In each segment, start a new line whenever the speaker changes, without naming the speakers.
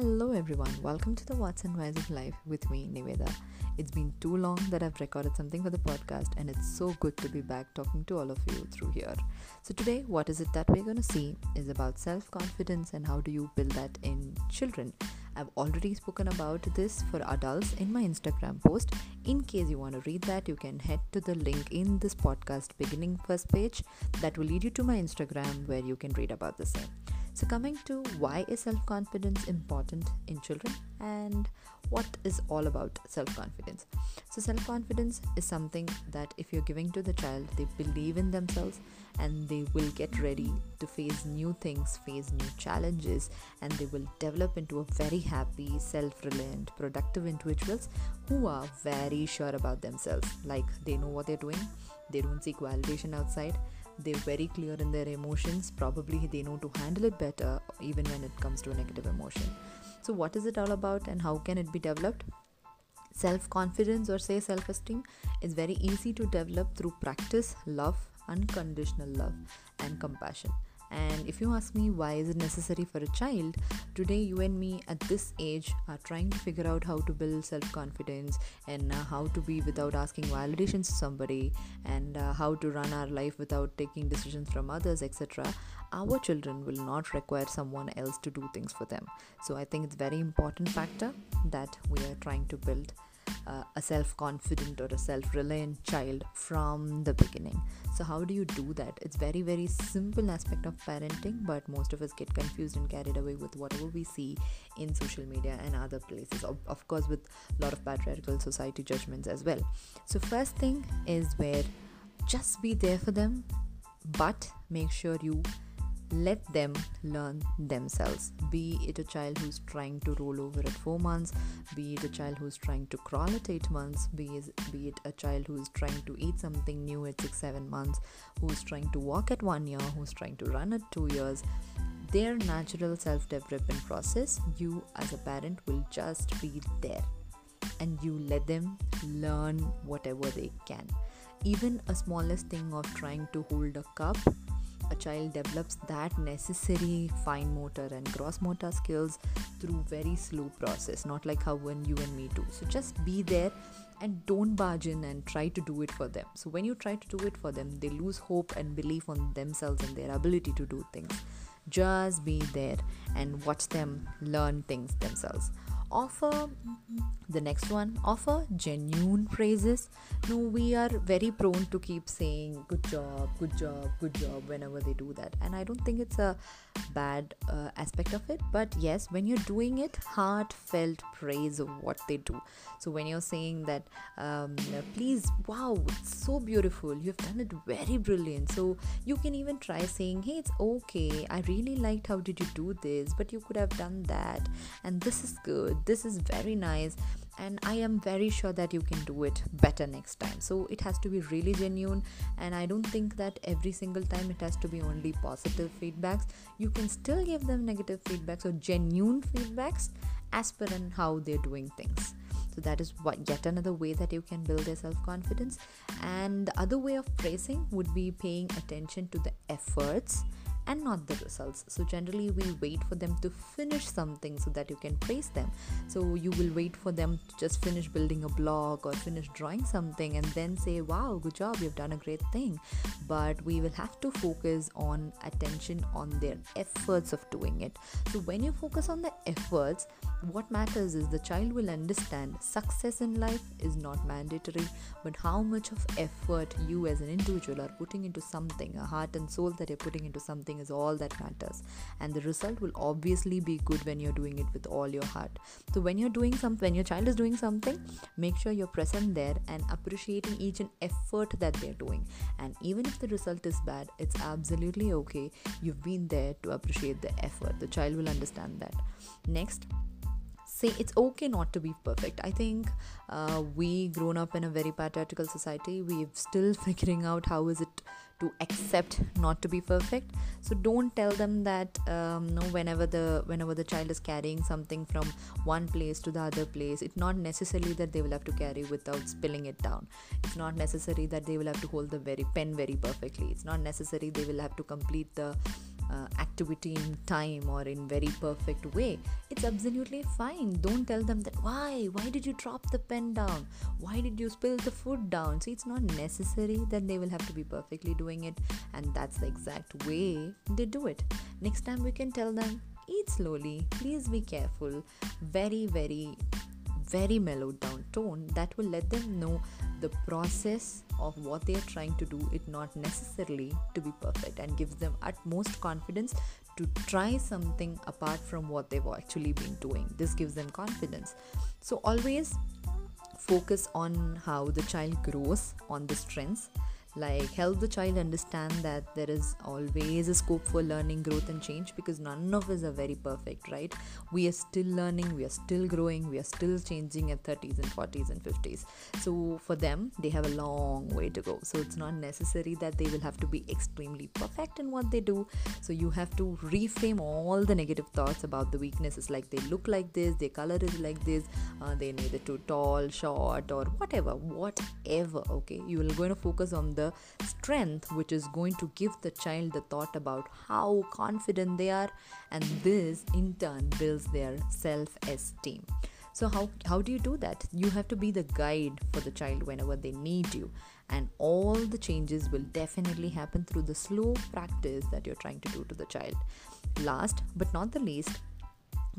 Hello, everyone. Welcome to the What's and Whys of Life with me, Niveda. It's been too long that I've recorded something for the podcast, and it's so good to be back talking to all of you through here. So, today, what is it that we're going to see is about self confidence and how do you build that in children. I've already spoken about this for adults in my Instagram post. In case you want to read that, you can head to the link in this podcast beginning first page that will lead you to my Instagram where you can read about the same. So, coming to why is self confidence important in children and what is all about self confidence. So, self confidence is something that if you're giving to the child, they believe in themselves and they will get ready to face new things, face new challenges, and they will develop into a very happy, self reliant, productive individuals who are very sure about themselves. Like they know what they're doing, they don't seek validation outside they're very clear in their emotions. Probably they know to handle it better even when it comes to a negative emotion. So what is it all about and how can it be developed? Self confidence or say self esteem is very easy to develop through practice love unconditional love and compassion and if you ask me why is it necessary for a child, today you and me at this age are trying to figure out how to build self confidence and uh, how to be without asking validations to somebody and uh, how to run our life without taking decisions from others, etc. Our children will not require someone else to do things for them. So I think it's very important factor that we are trying to build uh, a self confident or a self reliant child from the beginning. So, how do you do that? It's very, very simple aspect of parenting, but most of us get confused and carried away with whatever we see in social media and other places, of, of course, with a lot of patriarchal society judgments as well. So, first thing is where just be there for them, but make sure you let them learn themselves. Be it a child who's trying to roll over at 4 months be it a child who's trying to crawl at 8 months be, be it a child who's trying to eat something new at 6 7 months who's trying to walk at 1 year who's trying to run at 2 years. Their natural self development process you as a parent will just be there. And you let them learn whatever they can. Even a smallest thing of trying to hold a cup a child develops that necessary fine motor and gross motor skills through very slow process not like how when you and me do. So just be there and don't barge in and try to do it for them. So when you try to do it for them they lose hope and belief on themselves and their ability to do things. Just be there and watch them learn things themselves offer the next one offer genuine praises. No we are very prone to keep saying good job good job good job whenever they do that. And i don't think it's a bad uh, aspect of it. But yes when you're doing it heartfelt praise of what they do. So when you're saying that um, please wow it's so beautiful. You've done it very brilliant. So you can even try saying hey it's okay. I really liked how did you do this but you could have done that and this is good this is very nice and i am very sure that you can do it better next time. So it has to be really genuine and i don't think that every single time it has to be only positive feedbacks. You can still give them negative feedbacks or genuine feedbacks as per and how they're doing things. So that is what yet another way that you can build their self-confidence. And the other way of praising would be paying attention to the efforts and not the results. So, generally, we wait for them to finish something so that you can praise them. So, you will wait for them to just finish building a blog or finish drawing something and then say, Wow, good job, you've done a great thing. But we will have to focus on attention on their efforts of doing it. So, when you focus on the efforts, what matters is the child will understand success in life is not mandatory, but how much of effort you as an individual are putting into something, a heart and soul that you're putting into something is all that matters. And the result will obviously be good when you're doing it with all your heart. So when you're doing something when your child is doing something make sure you're present there and appreciating each and effort that they're doing. And even if the result is bad it's absolutely okay. You've been there to appreciate the effort. The child will understand that. Next say it's okay not to be perfect. I think uh, we grown up in a very patriarchal society. We're still figuring out how is it to accept not to be perfect. So don't tell them that um, no whenever the whenever the child is carrying something from one place to the other place it's not necessarily that they will have to carry without spilling it down. It's not necessary that they will have to hold the very pen very perfectly. It's not necessary they will have to complete the uh, activity in time or in very perfect way it's absolutely fine. Don't tell them that why? Why did you drop the pen down? Why did you spill the food down? See it's not necessary that they will have to be perfectly doing it and that's the exact way they do it. Next time we can tell them eat slowly. Please be careful. Very very very mellowed down tone that will let them know the process of what they are trying to do it not necessarily to be perfect and gives them utmost confidence to try something apart from what they've actually been doing. This gives them confidence. So always focus on how the child grows on the strengths like help the child understand that there is always a scope for learning growth and change because none of us are very perfect right? We are still learning we are still growing we are still changing at 30s and 40s and 50s so for them they have a long way to go. So it's not necessary that they will have to be extremely perfect in what they do. So you have to reframe all the negative thoughts about the weaknesses. Like they look like this their color is like this uh, they're neither too tall short or whatever whatever okay? You are going to focus on the strength which is going to give the child the thought about how confident they are and this in turn builds their self esteem so how how do you do that? You have to be the guide for the child whenever they need you and all the changes will definitely happen through the slow practice that you're trying to do to the child. Last but not the least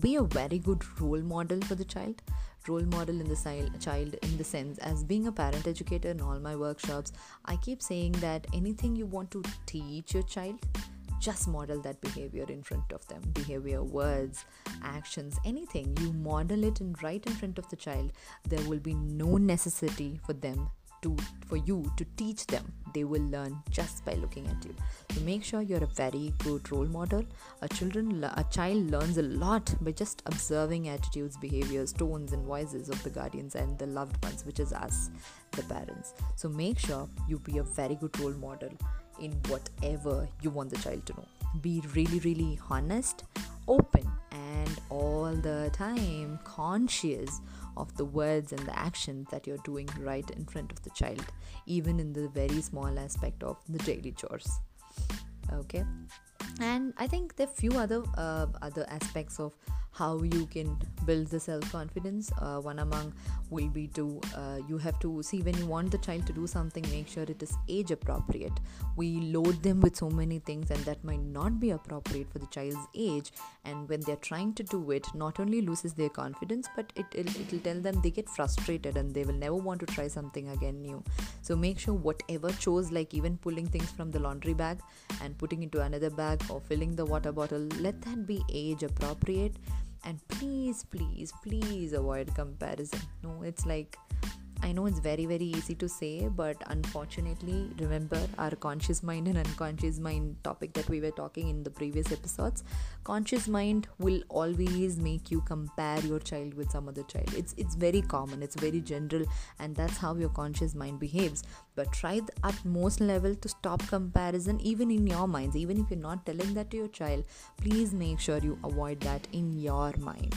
be a very good role model for the child. Role model in the child in the sense as being a parent educator in all my workshops i keep saying that anything you want to teach your child just model that behavior in front of them. Behavior words actions anything you model it and right in front of the child. There will be no necessity for them to for you to teach them they will learn just by looking at you. So make sure you're a very good role model. A children a child learns a lot by just observing attitudes behaviors tones and voices of the guardians and the loved ones which is us the parents. So make sure you be a very good role model in whatever you want the child to know. Be really really honest open and all the time conscious of the words and the actions that you're doing right in front of the child, even in the very small aspect of the daily chores. Okay, and I think there are few other uh, other aspects of how you can build the self confidence. Uh, one among will be to uh, you have to see when you want the child to do something, make sure it is age appropriate. We load them with so many things, and that might not be appropriate for the child's age. And when they're trying to do it, not only loses their confidence, but it it'll tell them they get frustrated and they will never want to try something again new. So make sure whatever chores, like even pulling things from the laundry bag and putting into another bag or filling the water bottle, let that be age appropriate and please please please avoid comparison. No it's like I know it's very, very easy to say, but unfortunately, remember our conscious mind and unconscious mind topic that we were talking in the previous episodes. Conscious mind will always make you compare your child with some other child. It's it's very common, it's very general, and that's how your conscious mind behaves. But try the utmost level to stop comparison, even in your minds, even if you're not telling that to your child. Please make sure you avoid that in your mind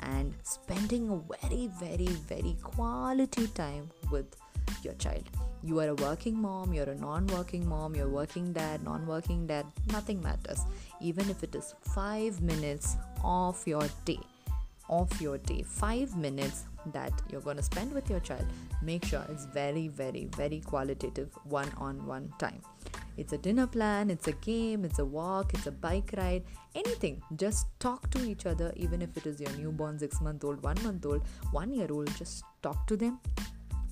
and spending a very, very, very quality time with your child. You are a working mom, you're a non working mom, you're working dad, non working dad, nothing matters. Even if it is five minutes of your day, of your day, five minutes that you're going to spend with your child, make sure it's very, very, very qualitative one on one time. It's a dinner plan, it's a game, it's a walk, it's a bike ride, anything. Just talk to each other, even if it is your newborn, six month old, one month old, one year old. Just talk to them.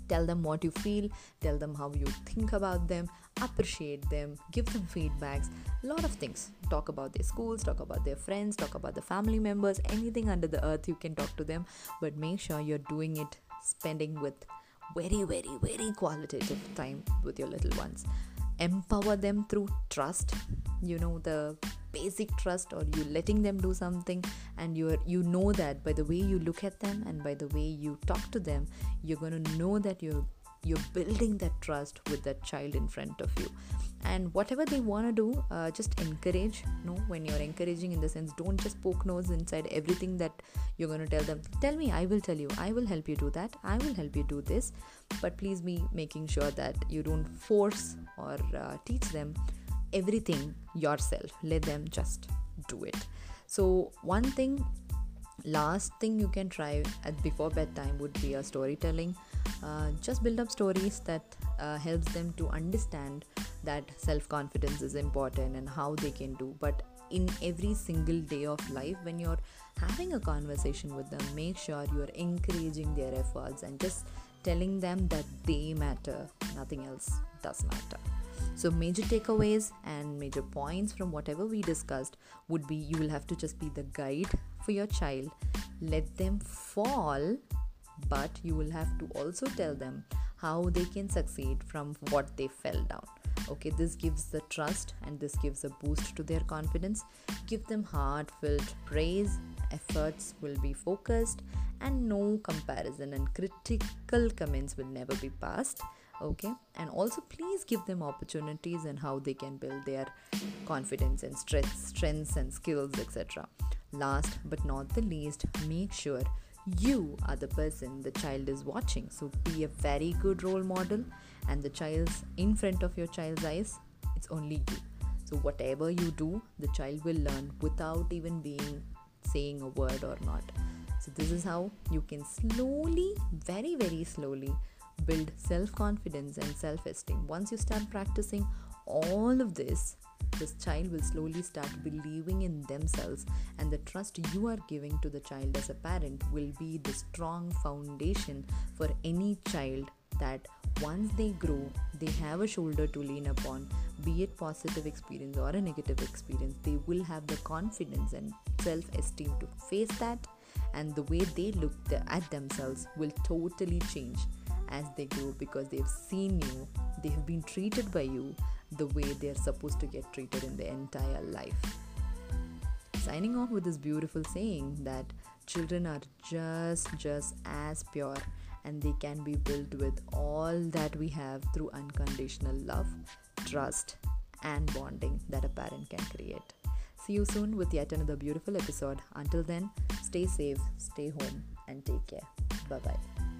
Tell them what you feel, tell them how you think about them, appreciate them, give them feedbacks, a lot of things. Talk about their schools, talk about their friends, talk about the family members, anything under the earth you can talk to them, but make sure you're doing it spending with very, very, very qualitative time with your little ones. Empower them through trust. You know the basic trust or you letting them do something and you you know that by the way you look at them and by the way you talk to them you're going to know that you're you're building that trust with that child in front of you. And whatever they want to do uh, just encourage you know when you're encouraging in the sense don't just poke nose inside everything that you're going to tell them. Tell me i will tell you. I will help you do that. I will help you do this. But please be making sure that you don't force or uh, teach them everything yourself. Let them just do it. So one thing last thing you can try at before bedtime would be a storytelling. Uh, just build up stories that uh, helps them to understand that self confidence is important and how they can do. But in every single day of life when you're having a conversation with them make sure you're encouraging their efforts and just telling them that they matter. Nothing else does matter so, major takeaways and major points from whatever we discussed would be you will have to just be the guide for your child, let them fall, but you will have to also tell them how they can succeed from what they fell down. Okay, this gives the trust and this gives a boost to their confidence. Give them heartfelt praise, efforts will be focused, and no comparison and critical comments will never be passed okay? And also please give them opportunities and how they can build their confidence and strengths strengths and skills etc last but not the least make sure you are the person the child is watching. So be a very good role model and the child's in front of your child's eyes it's only you. So whatever you do the child will learn without even being saying a word or not so this is how you can slowly very very slowly build self confidence and self esteem. Once you start practicing all of this, this child will slowly start believing in themselves, and the trust you are giving to the child as a parent will be the strong foundation for any child that once they grow, they have a shoulder to lean upon, be it positive experience or a negative experience, they will have the confidence and self esteem to face that, and the way they look at themselves will totally change as they grow because they've seen you, they have been treated by you the way they're supposed to get treated in their entire life. Signing off with this beautiful saying that children are just just as pure and they can be built with all that we have through unconditional love, trust, and bonding that a parent can create. See you soon with yet another beautiful episode. Until then, stay safe, stay home, and take care. Bye bye.